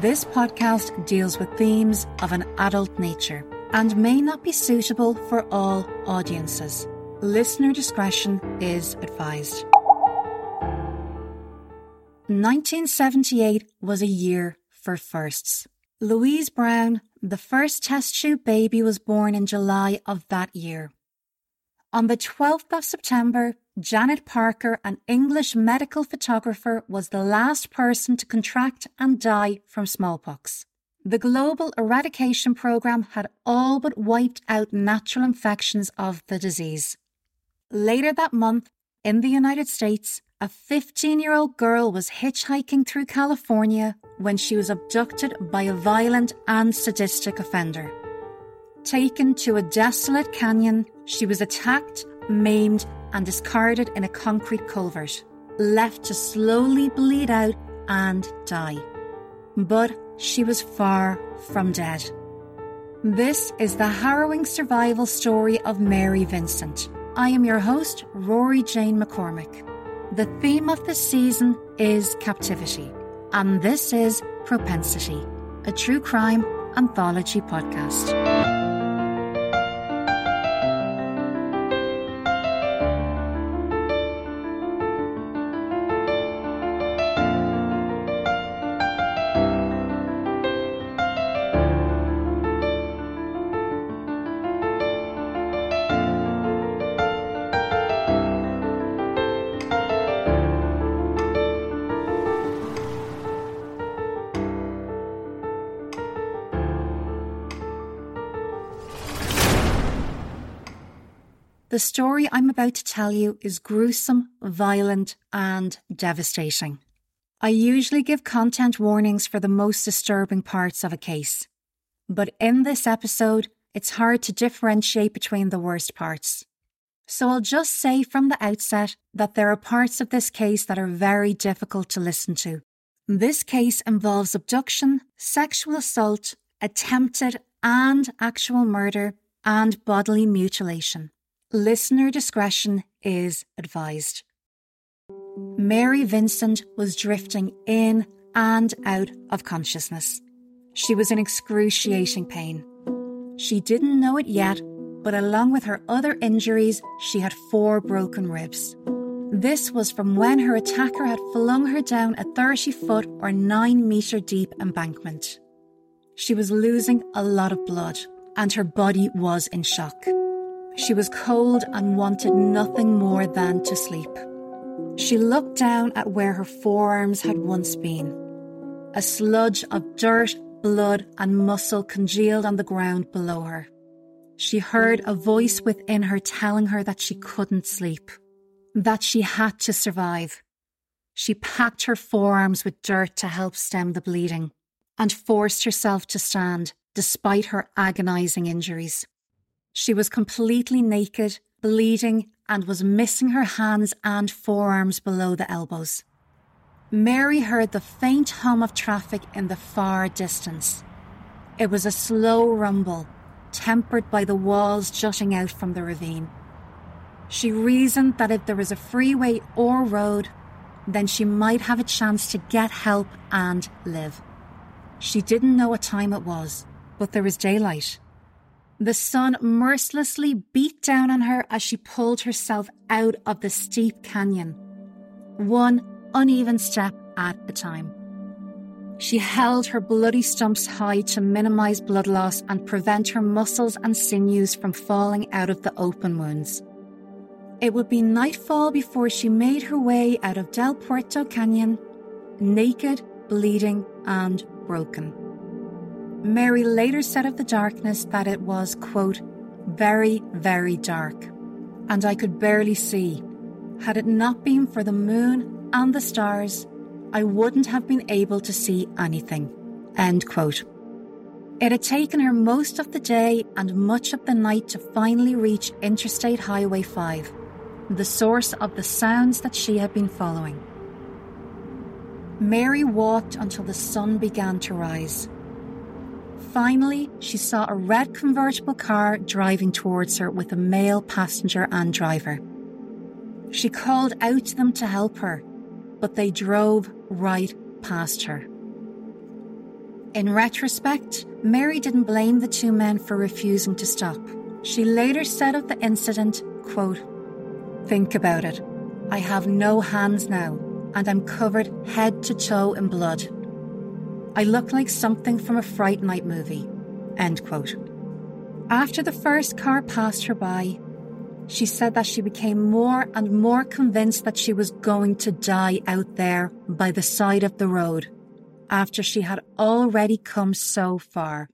This podcast deals with themes of an adult nature and may not be suitable for all audiences. Listener discretion is advised. 1978 was a year for firsts. Louise Brown, the first test tube baby, was born in July of that year. On the 12th of September, Janet Parker, an English medical photographer, was the last person to contract and die from smallpox. The global eradication program had all but wiped out natural infections of the disease. Later that month, in the United States, a 15 year old girl was hitchhiking through California when she was abducted by a violent and sadistic offender. Taken to a desolate canyon, she was attacked, maimed, and discarded in a concrete culvert, left to slowly bleed out and die. But she was far from dead. This is the harrowing survival story of Mary Vincent. I am your host, Rory Jane McCormick. The theme of this season is captivity, and this is Propensity, a true crime anthology podcast. The story I'm about to tell you is gruesome, violent, and devastating. I usually give content warnings for the most disturbing parts of a case. But in this episode, it's hard to differentiate between the worst parts. So I'll just say from the outset that there are parts of this case that are very difficult to listen to. This case involves abduction, sexual assault, attempted and actual murder, and bodily mutilation. Listener discretion is advised. Mary Vincent was drifting in and out of consciousness. She was in excruciating pain. She didn't know it yet, but along with her other injuries, she had four broken ribs. This was from when her attacker had flung her down a 30 foot or 9 metre deep embankment. She was losing a lot of blood, and her body was in shock. She was cold and wanted nothing more than to sleep. She looked down at where her forearms had once been. A sludge of dirt, blood, and muscle congealed on the ground below her. She heard a voice within her telling her that she couldn't sleep, that she had to survive. She packed her forearms with dirt to help stem the bleeding and forced herself to stand despite her agonizing injuries. She was completely naked, bleeding, and was missing her hands and forearms below the elbows. Mary heard the faint hum of traffic in the far distance. It was a slow rumble, tempered by the walls jutting out from the ravine. She reasoned that if there was a freeway or road, then she might have a chance to get help and live. She didn't know what time it was, but there was daylight. The sun mercilessly beat down on her as she pulled herself out of the steep canyon, one uneven step at a time. She held her bloody stumps high to minimize blood loss and prevent her muscles and sinews from falling out of the open wounds. It would be nightfall before she made her way out of Del Puerto Canyon, naked, bleeding, and broken. Mary later said of the darkness that it was, quote, very, very dark, and I could barely see. Had it not been for the moon and the stars, I wouldn't have been able to see anything. End quote. It had taken her most of the day and much of the night to finally reach Interstate Highway 5, the source of the sounds that she had been following. Mary walked until the sun began to rise. Finally, she saw a red convertible car driving towards her with a male passenger and driver. She called out to them to help her, but they drove right past her. In retrospect, Mary didn't blame the two men for refusing to stop. She later said of the incident, quote, Think about it. I have no hands now, and I'm covered head to toe in blood. I look like something from a Fright Night movie. End quote. After the first car passed her by, she said that she became more and more convinced that she was going to die out there by the side of the road after she had already come so far.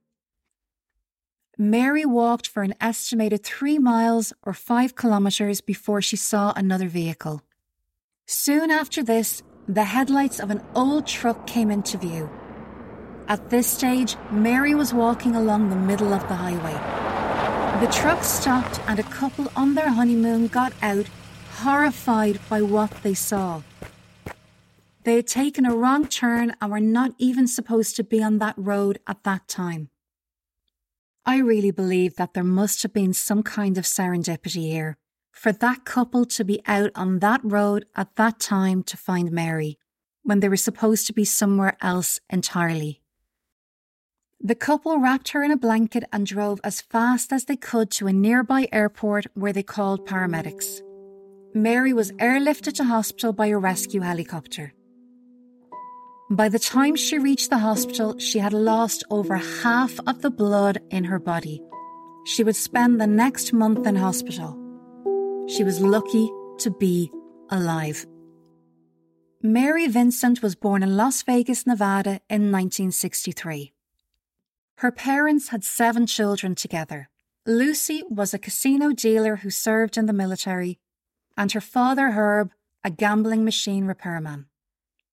Mary walked for an estimated three miles or five kilometres before she saw another vehicle. Soon after this, the headlights of an old truck came into view. At this stage, Mary was walking along the middle of the highway. The truck stopped and a couple on their honeymoon got out, horrified by what they saw. They had taken a wrong turn and were not even supposed to be on that road at that time. I really believe that there must have been some kind of serendipity here for that couple to be out on that road at that time to find Mary, when they were supposed to be somewhere else entirely. The couple wrapped her in a blanket and drove as fast as they could to a nearby airport where they called paramedics. Mary was airlifted to hospital by a rescue helicopter. By the time she reached the hospital, she had lost over half of the blood in her body. She would spend the next month in hospital. She was lucky to be alive. Mary Vincent was born in Las Vegas, Nevada in 1963. Her parents had seven children together. Lucy was a casino dealer who served in the military, and her father, Herb, a gambling machine repairman.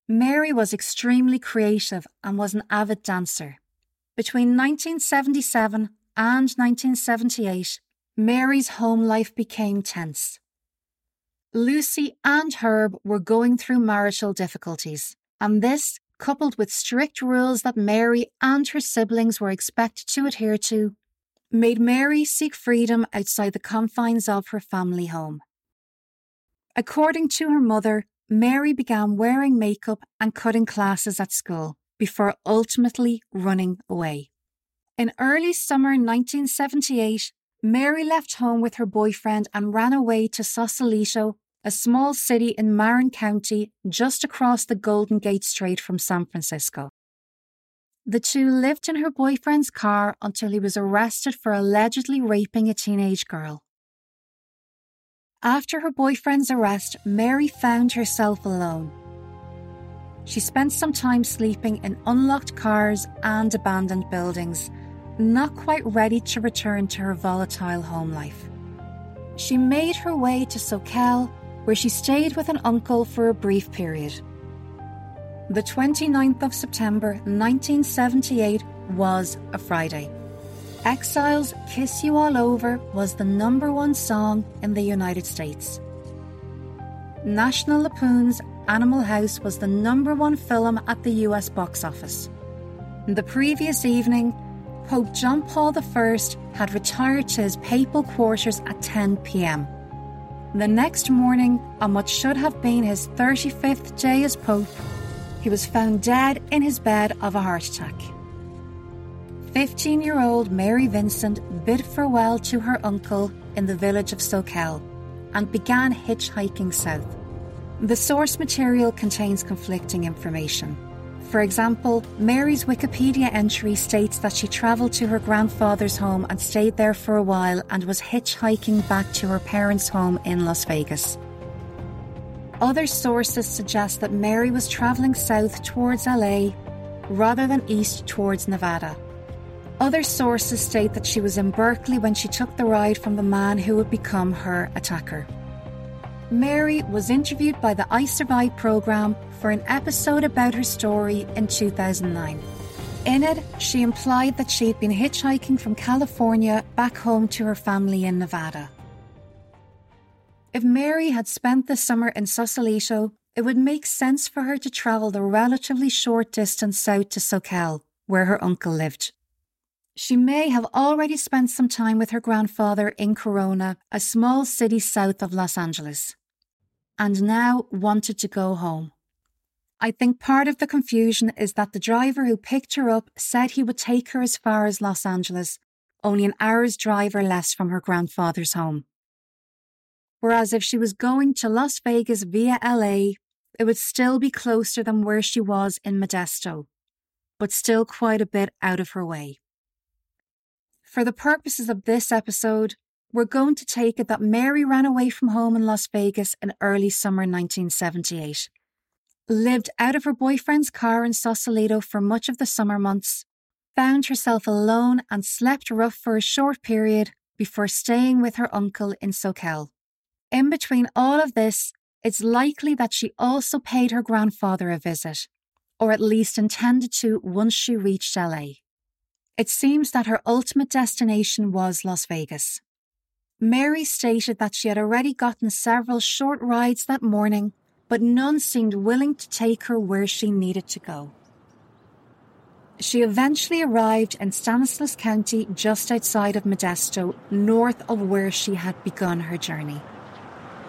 Mary was extremely creative and was an avid dancer. Between 1977 and 1978, Mary's home life became tense. Lucy and Herb were going through marital difficulties, and this coupled with strict rules that Mary and her siblings were expected to adhere to, made Mary seek freedom outside the confines of her family home. According to her mother, Mary began wearing makeup and cutting classes at school before ultimately running away. In early summer 1978, Mary left home with her boyfriend and ran away to Sausalito a small city in Marin County just across the Golden Gate Strait from San Francisco. The two lived in her boyfriend's car until he was arrested for allegedly raping a teenage girl. After her boyfriend's arrest, Mary found herself alone. She spent some time sleeping in unlocked cars and abandoned buildings, not quite ready to return to her volatile home life. She made her way to Soquel where she stayed with an uncle for a brief period. The 29th of September 1978 was a Friday. Exile's Kiss You All Over was the number one song in the United States. National Lampoon's Animal House was the number one film at the US box office. The previous evening, Pope John Paul I had retired to his papal quarters at 10 pm. The next morning, on what should have been his 35th day as Pope, he was found dead in his bed of a heart attack. 15 year old Mary Vincent bid farewell to her uncle in the village of Soquel and began hitchhiking south. The source material contains conflicting information. For example, Mary's Wikipedia entry states that she travelled to her grandfather's home and stayed there for a while and was hitchhiking back to her parents' home in Las Vegas. Other sources suggest that Mary was travelling south towards LA rather than east towards Nevada. Other sources state that she was in Berkeley when she took the ride from the man who would become her attacker. Mary was interviewed by the I Survive programme for an episode about her story in 2009. In it, she implied that she had been hitchhiking from California back home to her family in Nevada. If Mary had spent the summer in Sausalito, it would make sense for her to travel the relatively short distance south to Soquel, where her uncle lived. She may have already spent some time with her grandfather in Corona, a small city south of Los Angeles, and now wanted to go home. I think part of the confusion is that the driver who picked her up said he would take her as far as Los Angeles, only an hour's drive or less from her grandfather's home. Whereas if she was going to Las Vegas via LA, it would still be closer than where she was in Modesto, but still quite a bit out of her way. For the purposes of this episode, we're going to take it that Mary ran away from home in Las Vegas in early summer 1978 lived out of her boyfriend's car in Sausalito for much of the summer months, found herself alone and slept rough for a short period before staying with her uncle in Soquel. In between all of this, it's likely that she also paid her grandfather a visit, or at least intended to once she reached LA. It seems that her ultimate destination was Las Vegas. Mary stated that she had already gotten several short rides that morning but none seemed willing to take her where she needed to go. She eventually arrived in Stanislaus County just outside of Modesto, north of where she had begun her journey.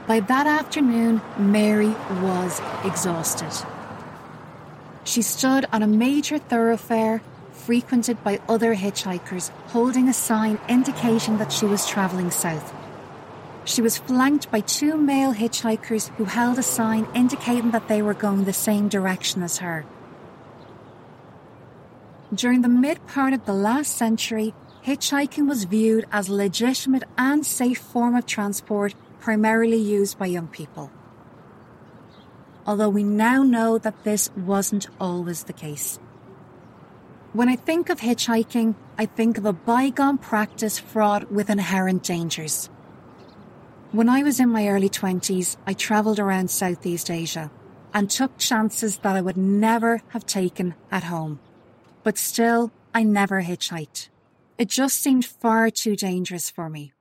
By that afternoon, Mary was exhausted. She stood on a major thoroughfare frequented by other hitchhikers, holding a sign indicating that she was travelling south. She was flanked by two male hitchhikers who held a sign indicating that they were going the same direction as her. During the mid part of the last century, hitchhiking was viewed as a legitimate and safe form of transport primarily used by young people. Although we now know that this wasn't always the case. When I think of hitchhiking, I think of a bygone practice fraught with inherent dangers. When I was in my early 20s, I travelled around Southeast Asia and took chances that I would never have taken at home. But still, I never hitchhiked. It just seemed far too dangerous for me.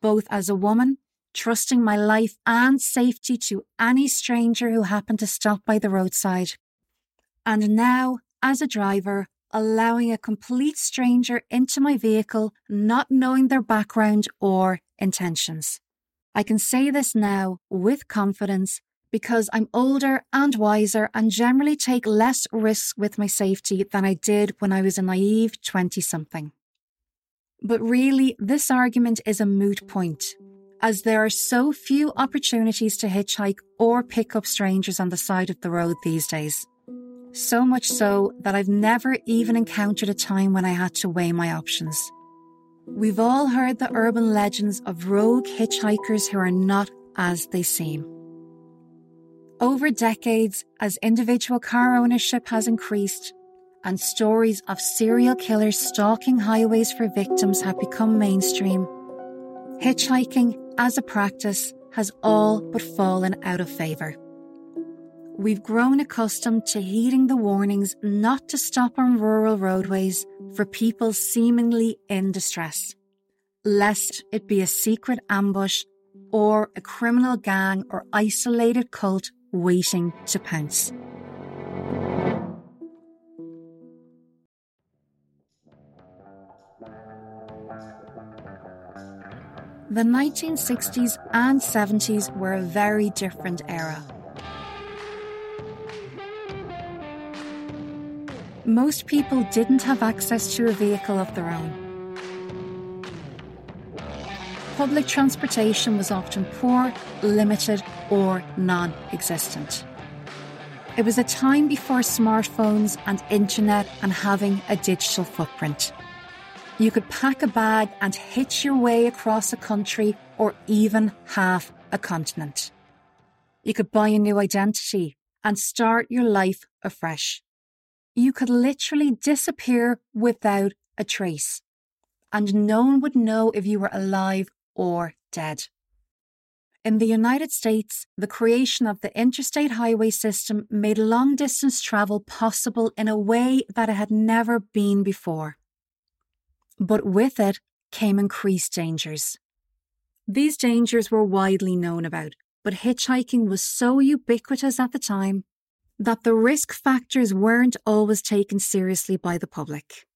Both as a woman, trusting my life and safety to any stranger who happened to stop by the roadside, and now, as a driver, allowing a complete stranger into my vehicle, not knowing their background or intentions. I can say this now with confidence because I'm older and wiser and generally take less risks with my safety than I did when I was a naive 20 something. But really, this argument is a moot point, as there are so few opportunities to hitchhike or pick up strangers on the side of the road these days. So much so that I've never even encountered a time when I had to weigh my options. We've all heard the urban legends of rogue hitchhikers who are not as they seem. Over decades, as individual car ownership has increased and stories of serial killers stalking highways for victims have become mainstream, hitchhiking as a practice has all but fallen out of favour. We've grown accustomed to heeding the warnings not to stop on rural roadways for people seemingly in distress, lest it be a secret ambush or a criminal gang or isolated cult waiting to pounce. The 1960s and 70s were a very different era. Most people didn't have access to a vehicle of their own. Public transportation was often poor, limited, or non existent. It was a time before smartphones and internet and having a digital footprint. You could pack a bag and hitch your way across a country or even half a continent. You could buy a new identity and start your life afresh you could literally disappear without a trace, and no one would know if you were alive or dead. In the United States, the creation of the interstate highway system made long distance travel possible in a way that it had never been before. But with it came increased dangers. These dangers were widely known about, but hitchhiking was so ubiquitous at the time that the risk factors weren't always taken seriously by the public.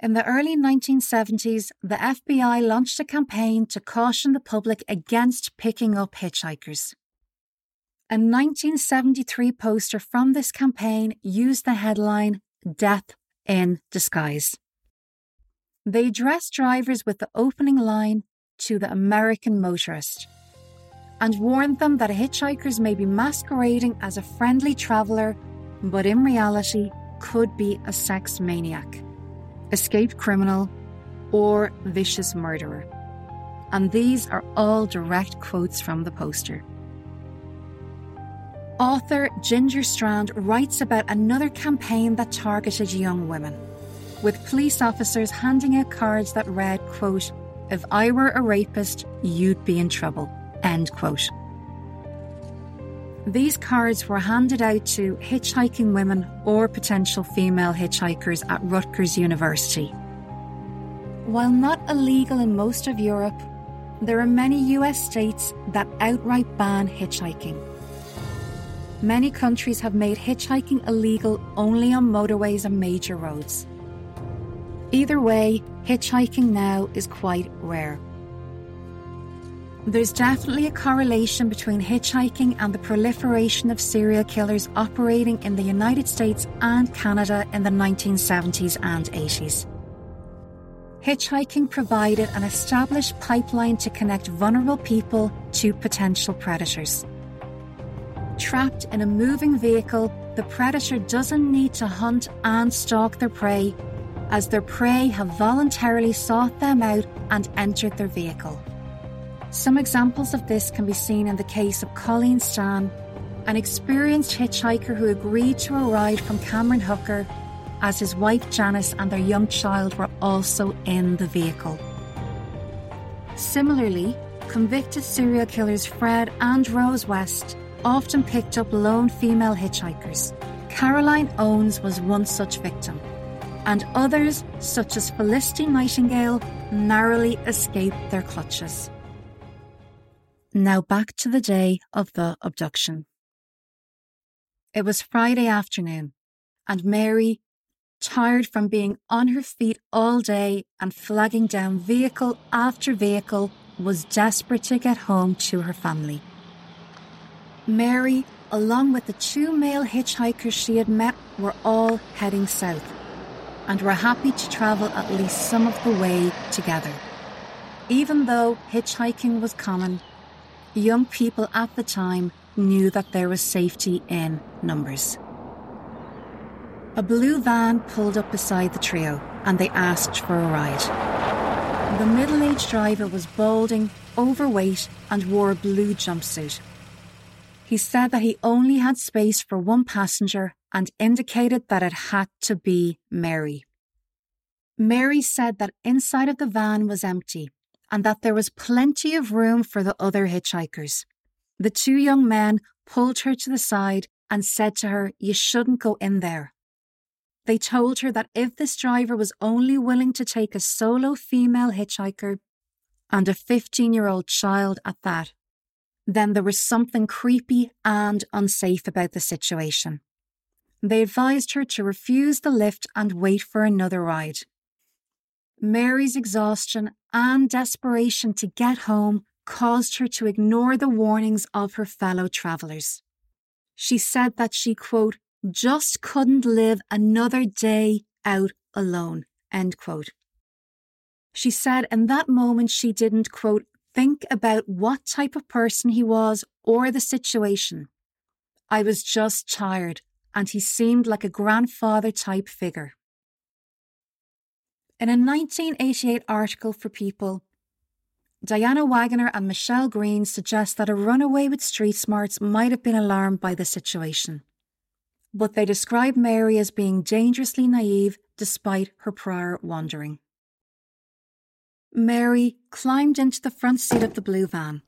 In the early 1970s, the FBI launched a campaign to caution the public against picking up hitchhikers. A 1973 poster from this campaign used the headline Death in Disguise. They address drivers with the opening line to the American motorist and warned them that hitchhikers may be masquerading as a friendly traveller, but in reality could be a sex maniac, escaped criminal, or vicious murderer. And these are all direct quotes from the poster. Author Ginger Strand writes about another campaign that targeted young women, with police officers handing out cards that read, quote, If I were a rapist, you'd be in trouble, end quote. These cards were handed out to hitchhiking women or potential female hitchhikers at Rutgers University. While not illegal in most of Europe, there are many US states that outright ban hitchhiking. Many countries have made hitchhiking illegal only on motorways and major roads. Either way, hitchhiking now is quite rare. There's definitely a correlation between hitchhiking and the proliferation of serial killers operating in the United States and Canada in the 1970s and 80s. Hitchhiking provided an established pipeline to connect vulnerable people to potential predators. Trapped in a moving vehicle, the predator doesn't need to hunt and stalk their prey, as their prey have voluntarily sought them out and entered their vehicle. Some examples of this can be seen in the case of Colleen Stan, an experienced hitchhiker who agreed to a ride from Cameron Hooker as his wife Janice and their young child were also in the vehicle. Similarly, convicted serial killers Fred and Rose West often picked up lone female hitchhikers. Caroline Owens was one such victim, and others, such as Felicity Nightingale, narrowly escaped their clutches. Now back to the day of the abduction. It was Friday afternoon, and Mary, tired from being on her feet all day and flagging down vehicle after vehicle, was desperate to get home to her family. Mary, along with the two male hitchhikers she had met, were all heading south and were happy to travel at least some of the way together. Even though hitchhiking was common, young people at the time knew that there was safety in numbers. A blue van pulled up beside the trio and they asked for a ride. The middle aged driver was balding, overweight, and wore a blue jumpsuit. He said that he only had space for one passenger and indicated that it had to be Mary. Mary said that inside of the van was empty and that there was plenty of room for the other hitchhikers. The two young men pulled her to the side and said to her, You shouldn't go in there. They told her that if this driver was only willing to take a solo female hitchhiker and a 15 year old child at that, then there was something creepy and unsafe about the situation. They advised her to refuse the lift and wait for another ride. Mary's exhaustion and desperation to get home caused her to ignore the warnings of her fellow travellers. She said that she, quote, just couldn't live another day out alone, end quote. She said in that moment she didn't, quote, think about what type of person he was or the situation. I was just tired, and he seemed like a grandfather type figure. In a 1988 article for People, Diana Wagner and Michelle Green suggest that a runaway with street smarts might have been alarmed by the situation. But they describe Mary as being dangerously naive despite her prior wandering. Mary climbed into the front seat of the blue van.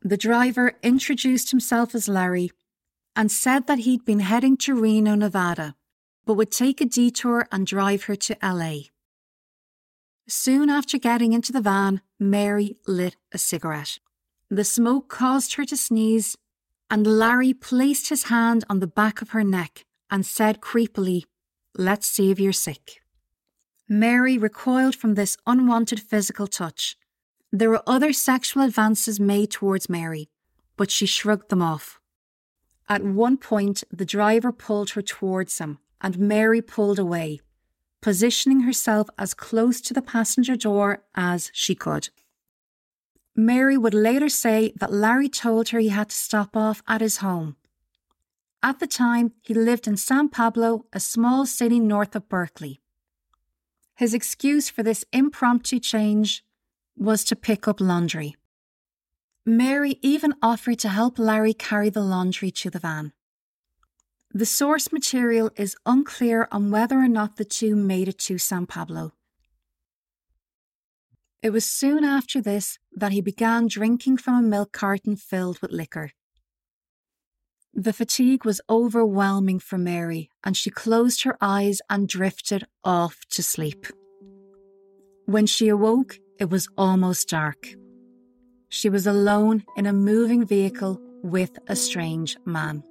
The driver introduced himself as Larry and said that he'd been heading to Reno, Nevada, but would take a detour and drive her to LA. Soon after getting into the van, Mary lit a cigarette. The smoke caused her to sneeze, and Larry placed his hand on the back of her neck and said creepily, Let's see if you're sick. Mary recoiled from this unwanted physical touch. There were other sexual advances made towards Mary, but she shrugged them off. At one point, the driver pulled her towards him, and Mary pulled away, positioning herself as close to the passenger door as she could. Mary would later say that Larry told her he had to stop off at his home. At the time, he lived in San Pablo, a small city north of Berkeley. His excuse for this impromptu change was to pick up laundry. Mary even offered to help Larry carry the laundry to the van. The source material is unclear on whether or not the two made it to San Pablo. It was soon after this that he began drinking from a milk carton filled with liquor. The fatigue was overwhelming for Mary, and she closed her eyes and drifted off to sleep. When she awoke, it was almost dark. She was alone in a moving vehicle with a strange man.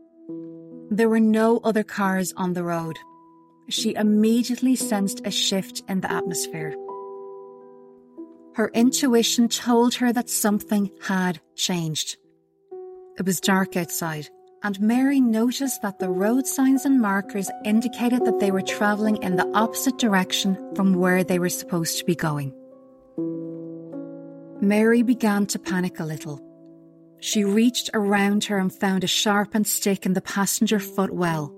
There were no other cars on the road. She immediately sensed a shift in the atmosphere. Her intuition told her that something had changed. It was dark outside, and Mary noticed that the road signs and markers indicated that they were travelling in the opposite direction from where they were supposed to be going. Mary began to panic a little. She reached around her and found a sharpened stick in the passenger footwell.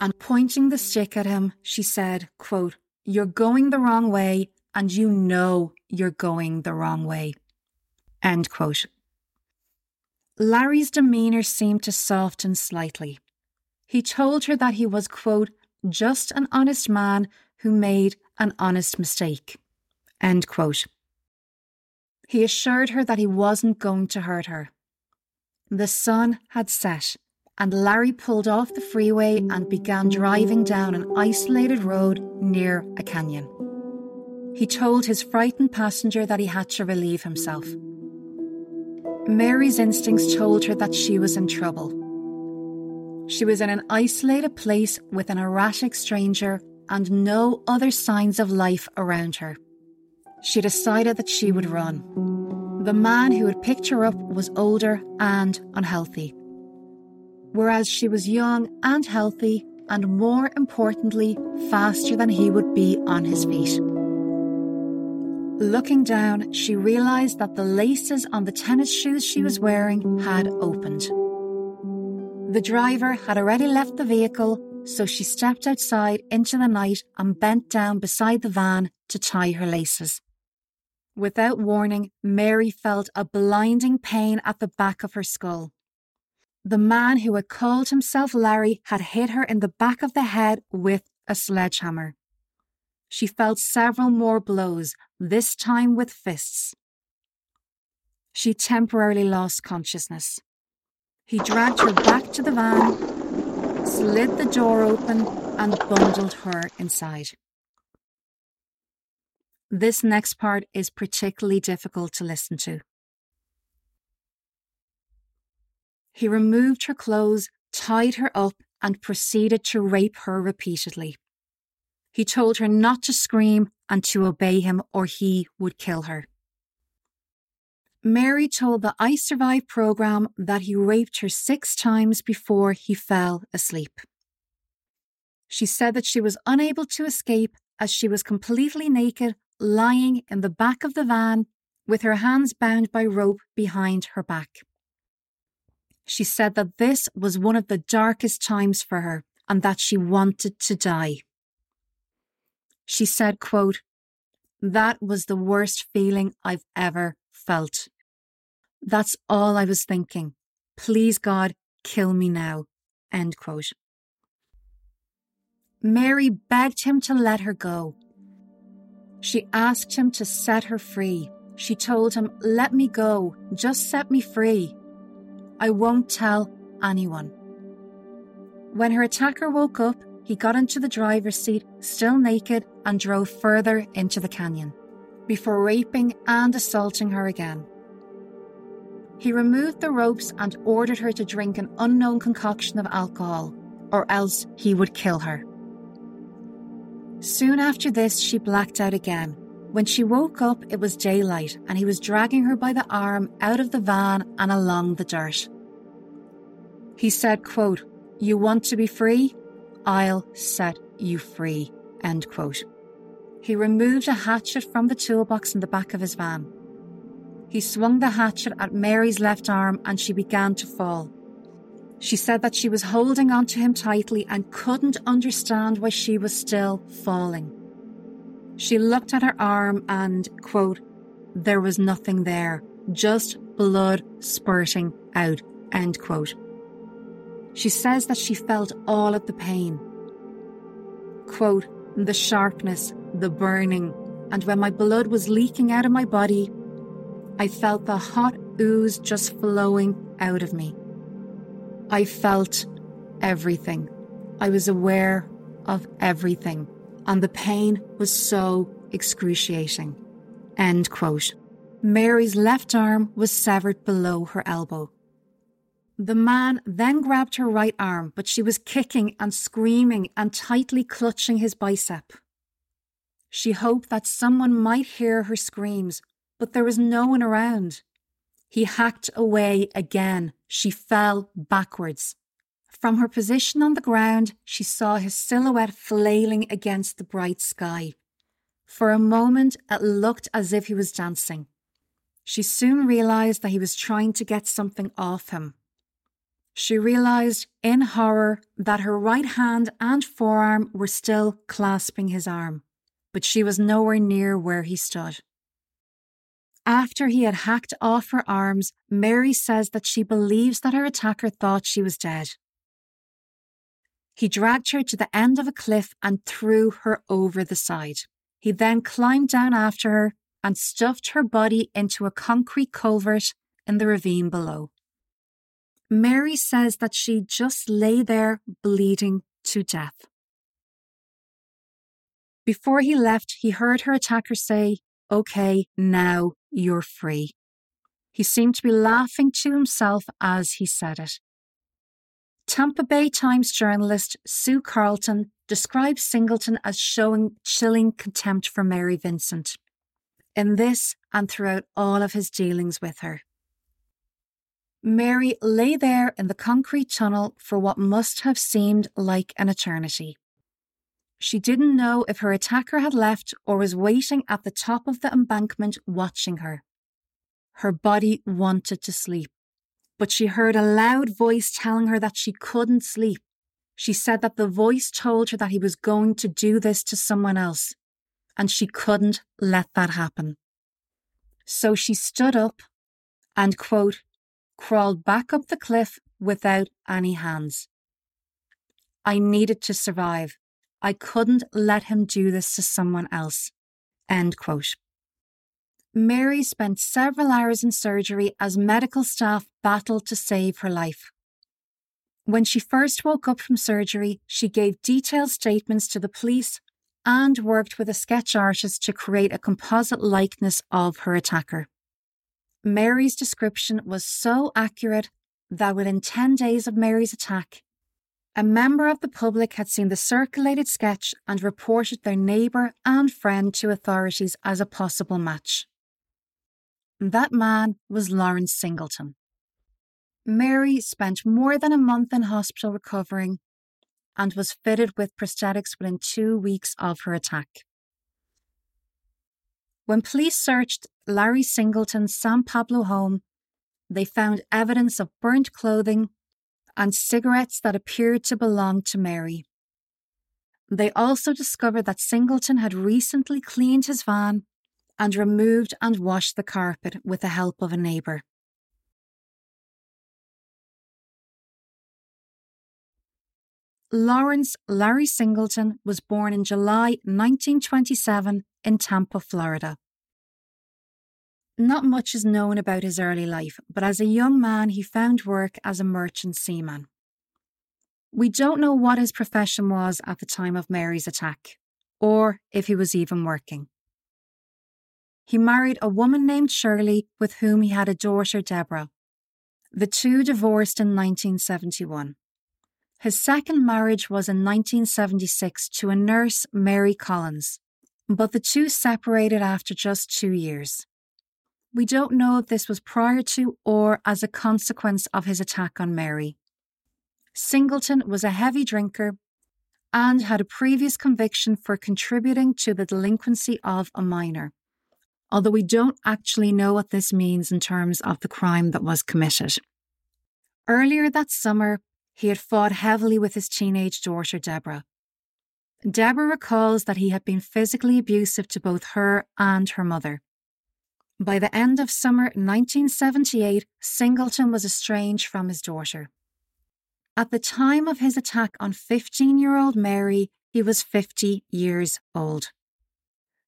And pointing the stick at him, she said, quote, You're going the wrong way, and you know you're going the wrong way. End quote. Larry's demeanour seemed to soften slightly. He told her that he was, quote, just an honest man who made an honest mistake. End quote. He assured her that he wasn't going to hurt her. The sun had set, and Larry pulled off the freeway and began driving down an isolated road near a canyon. He told his frightened passenger that he had to relieve himself. Mary's instincts told her that she was in trouble. She was in an isolated place with an erratic stranger and no other signs of life around her she decided that she would run. The man who had picked her up was older and unhealthy, whereas she was young and healthy, and more importantly, faster than he would be on his feet. Looking down, she realised that the laces on the tennis shoes she was wearing had opened. The driver had already left the vehicle, so she stepped outside into the night and bent down beside the van to tie her laces. Without warning, Mary felt a blinding pain at the back of her skull. The man who had called himself Larry had hit her in the back of the head with a sledgehammer. She felt several more blows, this time with fists. She temporarily lost consciousness. He dragged her back to the van, slid the door open, and bundled her inside. This next part is particularly difficult to listen to. He removed her clothes, tied her up, and proceeded to rape her repeatedly. He told her not to scream and to obey him or he would kill her. Mary told the I Survive program that he raped her six times before he fell asleep. She said that she was unable to escape as she was completely naked lying in the back of the van with her hands bound by rope behind her back. She said that this was one of the darkest times for her and that she wanted to die. She said, quote, That was the worst feeling I've ever felt. That's all I was thinking. Please, God, kill me now. End quote. Mary begged him to let her go, she asked him to set her free. She told him, Let me go, just set me free. I won't tell anyone. When her attacker woke up, he got into the driver's seat, still naked, and drove further into the canyon, before raping and assaulting her again. He removed the ropes and ordered her to drink an unknown concoction of alcohol, or else he would kill her. Soon after this, she blacked out again. When she woke up, it was daylight, and he was dragging her by the arm out of the van and along the dirt. He said, quote, You want to be free? I'll set you free. End quote. He removed a hatchet from the toolbox in the back of his van. He swung the hatchet at Mary's left arm and she began to fall. She said that she was holding onto him tightly and couldn't understand why she was still falling. She looked at her arm and, quote, there was nothing there, just blood spurting out, end quote. She says that she felt all of the pain. Quote, the sharpness, the burning, and when my blood was leaking out of my body, I felt the hot ooze just flowing out of me. I felt everything. I was aware of everything, and the pain was so excruciating. End quote. Mary's left arm was severed below her elbow. The man then grabbed her right arm, but she was kicking and screaming and tightly clutching his bicep. She hoped that someone might hear her screams, but there was no one around. He hacked away again. She fell backwards. From her position on the ground, she saw his silhouette flailing against the bright sky. For a moment, it looked as if he was dancing. She soon realized that he was trying to get something off him. She realized in horror that her right hand and forearm were still clasping his arm, but she was nowhere near where he stood. After he had hacked off her arms, Mary says that she believes that her attacker thought she was dead. He dragged her to the end of a cliff and threw her over the side. He then climbed down after her and stuffed her body into a concrete culvert in the ravine below. Mary says that she just lay there bleeding to death. Before he left, he heard her attacker say, Okay, now you're free. He seemed to be laughing to himself as he said it. Tampa Bay Times journalist Sue Carlton describes Singleton as showing chilling contempt for Mary Vincent in this and throughout all of his dealings with her. Mary lay there in the concrete tunnel for what must have seemed like an eternity. She didn't know if her attacker had left or was waiting at the top of the embankment watching her. Her body wanted to sleep, but she heard a loud voice telling her that she couldn't sleep. She said that the voice told her that he was going to do this to someone else, and she couldn't let that happen. So she stood up and, quote, crawled back up the cliff without any hands. I needed to survive. I couldn't let him do this to someone else. End quote. Mary spent several hours in surgery as medical staff battled to save her life. When she first woke up from surgery, she gave detailed statements to the police and worked with a sketch artist to create a composite likeness of her attacker. Mary's description was so accurate that within 10 days of Mary's attack, a member of the public had seen the circulated sketch and reported their neighbour and friend to authorities as a possible match. That man was Lawrence Singleton. Mary spent more than a month in hospital recovering and was fitted with prosthetics within two weeks of her attack. When police searched Larry Singleton's San Pablo home, they found evidence of burnt clothing and cigarettes that appeared to belong to Mary. They also discovered that Singleton had recently cleaned his van and removed and washed the carpet with the help of a neighbour. Lawrence Larry Singleton was born in July 1927 in Tampa, Florida. Not much is known about his early life, but as a young man, he found work as a merchant seaman. We don't know what his profession was at the time of Mary's attack, or if he was even working. He married a woman named Shirley, with whom he had a daughter, Deborah. The two divorced in 1971. His second marriage was in 1976 to a nurse, Mary Collins, but the two separated after just two years. We don't know if this was prior to or as a consequence of his attack on Mary. Singleton was a heavy drinker and had a previous conviction for contributing to the delinquency of a minor, although we don't actually know what this means in terms of the crime that was committed. Earlier that summer, he had fought heavily with his teenage daughter, Deborah. Deborah recalls that he had been physically abusive to both her and her mother. By the end of summer 1978, Singleton was estranged from his daughter. At the time of his attack on 15 year old Mary, he was 50 years old.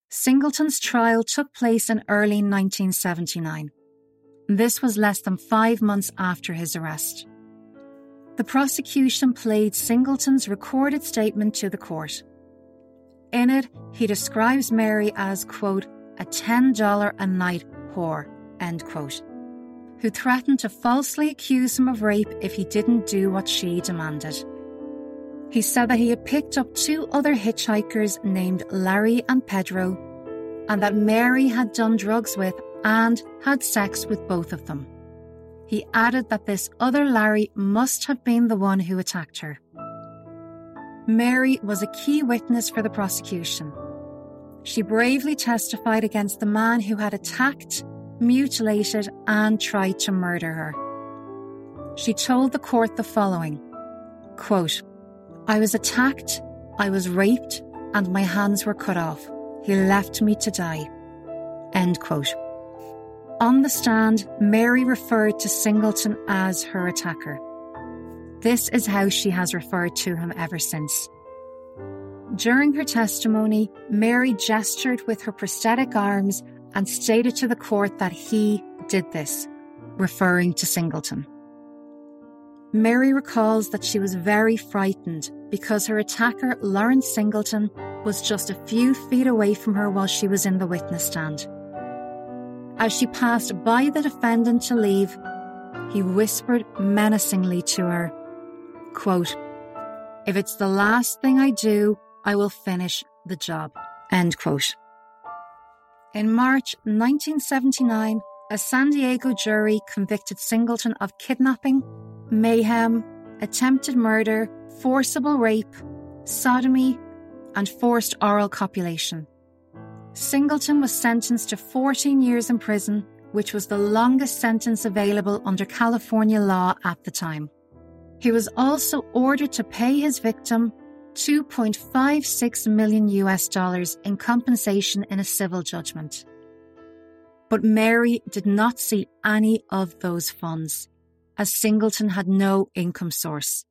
Singleton's trial took place in early 1979. This was less than five months after his arrest. The prosecution played Singleton's recorded statement to the court. In it, he describes Mary as, quote, a $10 a night whore, end quote, who threatened to falsely accuse him of rape if he didn't do what she demanded. He said that he had picked up two other hitchhikers named Larry and Pedro, and that Mary had done drugs with and had sex with both of them. He added that this other Larry must have been the one who attacked her. Mary was a key witness for the prosecution. She bravely testified against the man who had attacked, mutilated, and tried to murder her. She told the court the following quote, I was attacked, I was raped, and my hands were cut off. He left me to die. End quote. On the stand, Mary referred to Singleton as her attacker. This is how she has referred to him ever since. During her testimony, Mary gestured with her prosthetic arms and stated to the court that he did this, referring to Singleton. Mary recalls that she was very frightened because her attacker, Lawrence Singleton, was just a few feet away from her while she was in the witness stand. As she passed by the defendant to leave, he whispered menacingly to her, quote, If it's the last thing I do, I will finish the job. End quote. In March 1979, a San Diego jury convicted Singleton of kidnapping, mayhem, attempted murder, forcible rape, sodomy, and forced oral copulation. Singleton was sentenced to 14 years in prison, which was the longest sentence available under California law at the time. He was also ordered to pay his victim 2.56 million US dollars in compensation in a civil judgment. But Mary did not see any of those funds, as Singleton had no income source.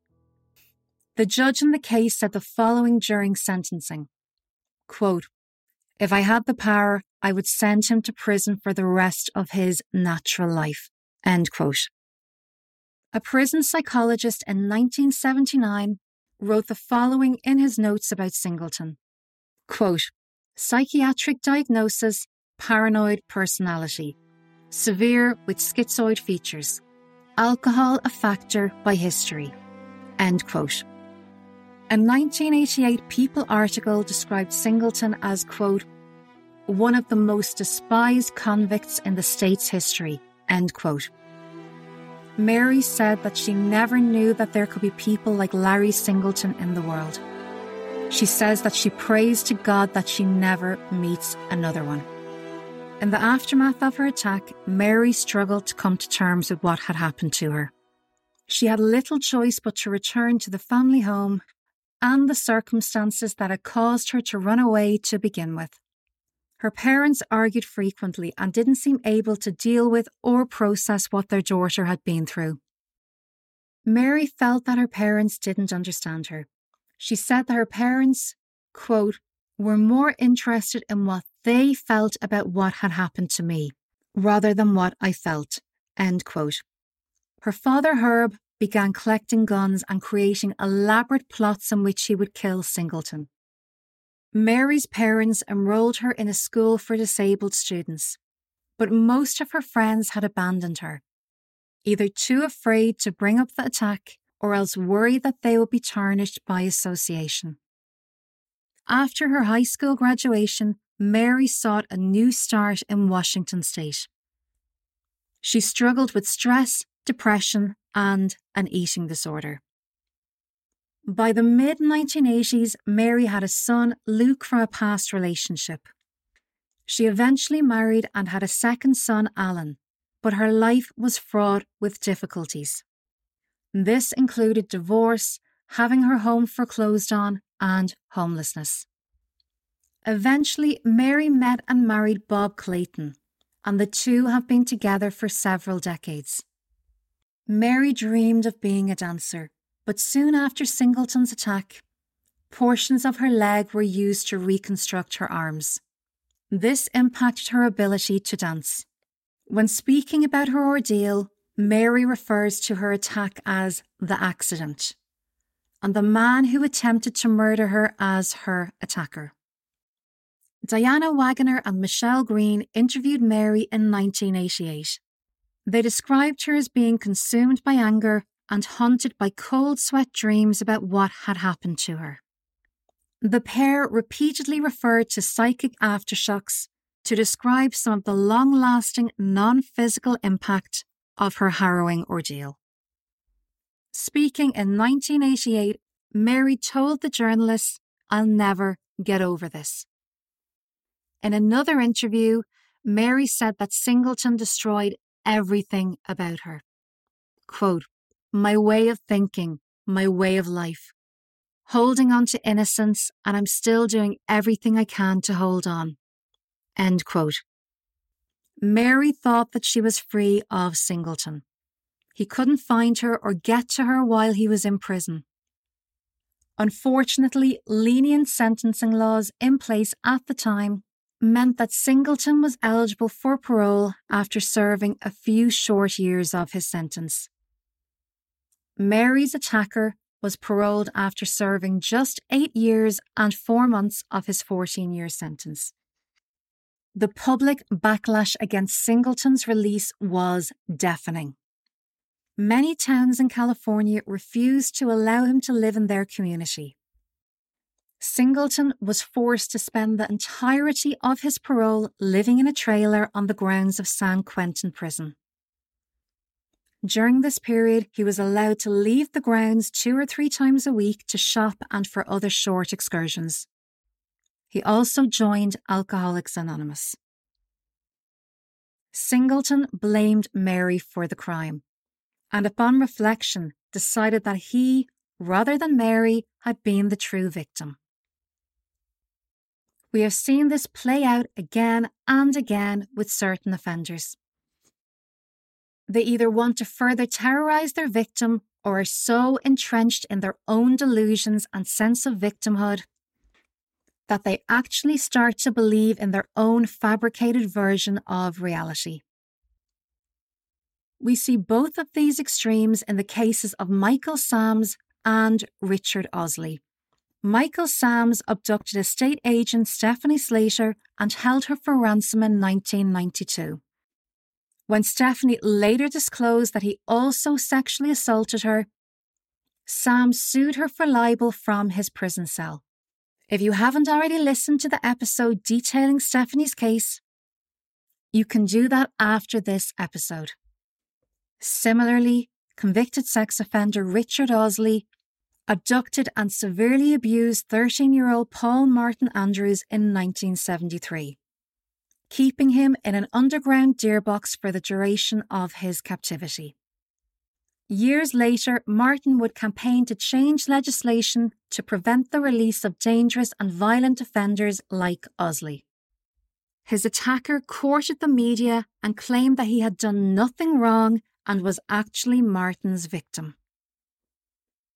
The judge in the case said the following during sentencing quote, if I had the power, I would send him to prison for the rest of his natural life. End quote. A prison psychologist in 1979 wrote the following in his notes about Singleton. Quote, psychiatric diagnosis, paranoid personality, severe with schizoid features, alcohol a factor by history. End quote. A 1988 People article described Singleton as, quote, one of the most despised convicts in the state's history. End quote. Mary said that she never knew that there could be people like Larry Singleton in the world. She says that she prays to God that she never meets another one. In the aftermath of her attack, Mary struggled to come to terms with what had happened to her. She had little choice but to return to the family home and the circumstances that had caused her to run away to begin with. Her parents argued frequently and didn't seem able to deal with or process what their daughter had been through. Mary felt that her parents didn't understand her. She said that her parents, quote, were more interested in what they felt about what had happened to me rather than what I felt, end quote. Her father, Herb, began collecting guns and creating elaborate plots in which he would kill Singleton. Mary's parents enrolled her in a school for disabled students, but most of her friends had abandoned her, either too afraid to bring up the attack or else worried that they would be tarnished by association. After her high school graduation, Mary sought a new start in Washington state. She struggled with stress, depression, and an eating disorder. By the mid 1980s, Mary had a son, Luke, from a past relationship. She eventually married and had a second son, Alan, but her life was fraught with difficulties. This included divorce, having her home foreclosed on, and homelessness. Eventually, Mary met and married Bob Clayton, and the two have been together for several decades. Mary dreamed of being a dancer, but soon after Singleton's attack, portions of her leg were used to reconstruct her arms. This impacted her ability to dance. When speaking about her ordeal, Mary refers to her attack as the accident, and the man who attempted to murder her as her attacker. Diana Waggoner and Michelle Green interviewed Mary in 1988. They described her as being consumed by anger and haunted by cold sweat dreams about what had happened to her. The pair repeatedly referred to psychic aftershocks to describe some of the long lasting non physical impact of her harrowing ordeal. Speaking in 1988, Mary told the journalists, I'll never get over this. In another interview, Mary said that Singleton destroyed everything about her. Quote, my way of thinking, my way of life, holding on to innocence, and I'm still doing everything I can to hold on. End quote. Mary thought that she was free of Singleton. He couldn't find her or get to her while he was in prison. Unfortunately, lenient sentencing laws in place at the time meant that Singleton was eligible for parole after serving a few short years of his sentence. Mary's attacker was paroled after serving just eight years and four months of his 14 year sentence. The public backlash against Singleton's release was deafening. Many towns in California refused to allow him to live in their community. Singleton was forced to spend the entirety of his parole living in a trailer on the grounds of San Quentin Prison. During this period, he was allowed to leave the grounds two or three times a week to shop and for other short excursions. He also joined Alcoholics Anonymous. Singleton blamed Mary for the crime, and upon reflection, decided that he, rather than Mary, had been the true victim. We have seen this play out again and again with certain offenders. They either want to further terrorize their victim or are so entrenched in their own delusions and sense of victimhood that they actually start to believe in their own fabricated version of reality. We see both of these extremes in the cases of Michael Sams and Richard Osley. Michael Sams abducted estate agent Stephanie Slater and held her for ransom in 1992. When Stephanie later disclosed that he also sexually assaulted her, Sams sued her for libel from his prison cell. If you haven't already listened to the episode detailing Stephanie's case, you can do that after this episode. Similarly, convicted sex offender Richard Osley abducted and severely abused 13 year old Paul Martin Andrews in 1973, keeping him in an underground deer box for the duration of his captivity. Years later, Martin would campaign to change legislation to prevent the release of dangerous and violent offenders like Osley. His attacker courted the media and claimed that he had done nothing wrong and was actually Martin's victim.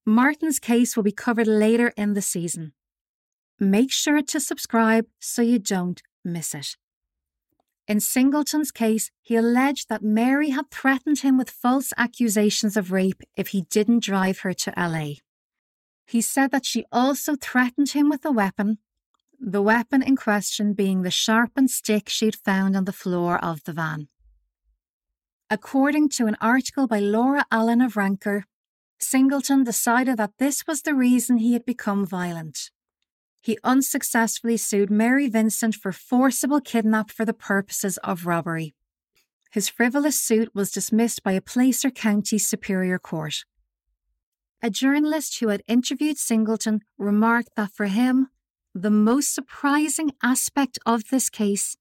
Martin's case will be covered later in the season. Make sure to subscribe so you don't miss it. In Singleton's case, he alleged that Mary had threatened him with false accusations of rape if he didn't drive her to LA. He said that she also threatened him with a weapon, the weapon in question being the sharpened stick she'd found on the floor of the van. According to an article by Laura Allen of Ranker, Singleton decided that this was the reason he had become violent. He unsuccessfully sued Mary Vincent for forcible kidnap for the purposes of robbery. His frivolous suit was dismissed by a Placer County Superior Court. A journalist who had interviewed Singleton remarked that for him, the most surprising aspect of this case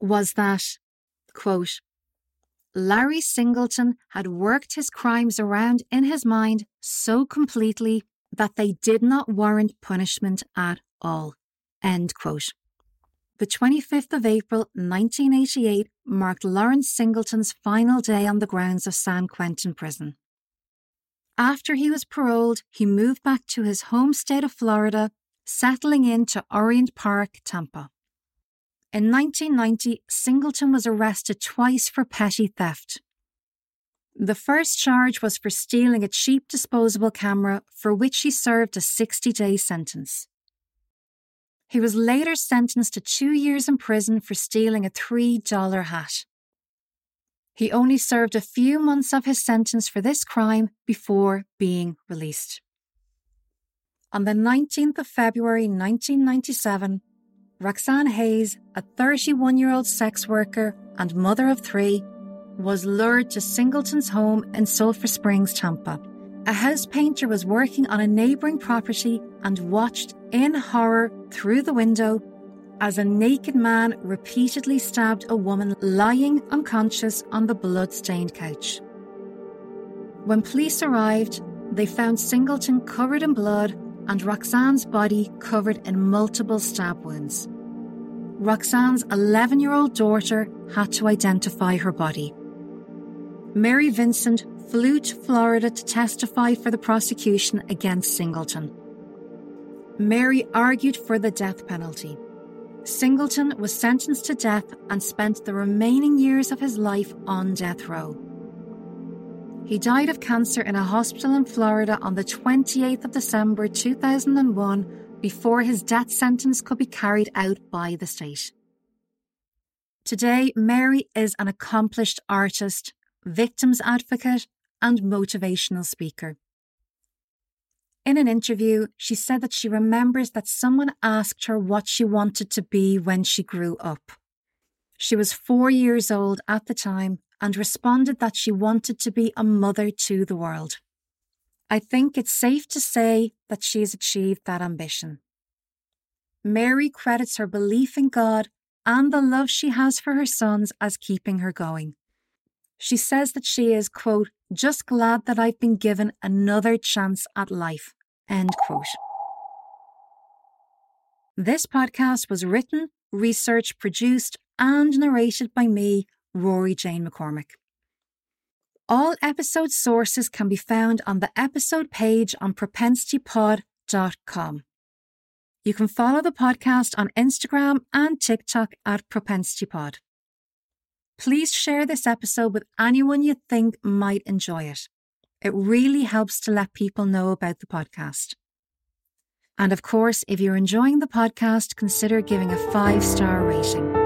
was that, quote, Larry Singleton had worked his crimes around in his mind so completely that they did not warrant punishment at all. End quote. The 25th of April 1988 marked Lawrence Singleton's final day on the grounds of San Quentin Prison. After he was paroled, he moved back to his home state of Florida, settling into Orient Park, Tampa. In 1990, Singleton was arrested twice for petty theft. The first charge was for stealing a cheap disposable camera, for which he served a 60 day sentence. He was later sentenced to two years in prison for stealing a $3 hat. He only served a few months of his sentence for this crime before being released. On the 19th of February 1997, Roxanne Hayes, a 31 year old sex worker and mother of three, was lured to Singleton's home in Sulphur Springs, Tampa. A house painter was working on a neighbouring property and watched in horror through the window as a naked man repeatedly stabbed a woman lying unconscious on the blood-stained couch. When police arrived, they found Singleton covered in blood and Roxanne's body covered in multiple stab wounds. Roxanne's 11 year old daughter had to identify her body. Mary Vincent flew to Florida to testify for the prosecution against Singleton. Mary argued for the death penalty. Singleton was sentenced to death and spent the remaining years of his life on death row. He died of cancer in a hospital in Florida on the 28th of December 2001 before his death sentence could be carried out by the state. Today, Mary is an accomplished artist, victims advocate, and motivational speaker. In an interview, she said that she remembers that someone asked her what she wanted to be when she grew up. She was four years old at the time and responded that she wanted to be a mother to the world. I think it's safe to say that she has achieved that ambition. Mary credits her belief in God and the love she has for her sons as keeping her going. She says that she is, quote, just glad that I've been given another chance at life. End quote. This podcast was written, researched, produced, and narrated by me, Rory Jane McCormick. All episode sources can be found on the episode page on propensitypod.com. You can follow the podcast on Instagram and TikTok at propensitypod. Please share this episode with anyone you think might enjoy it. It really helps to let people know about the podcast. And of course, if you're enjoying the podcast, consider giving a five star rating.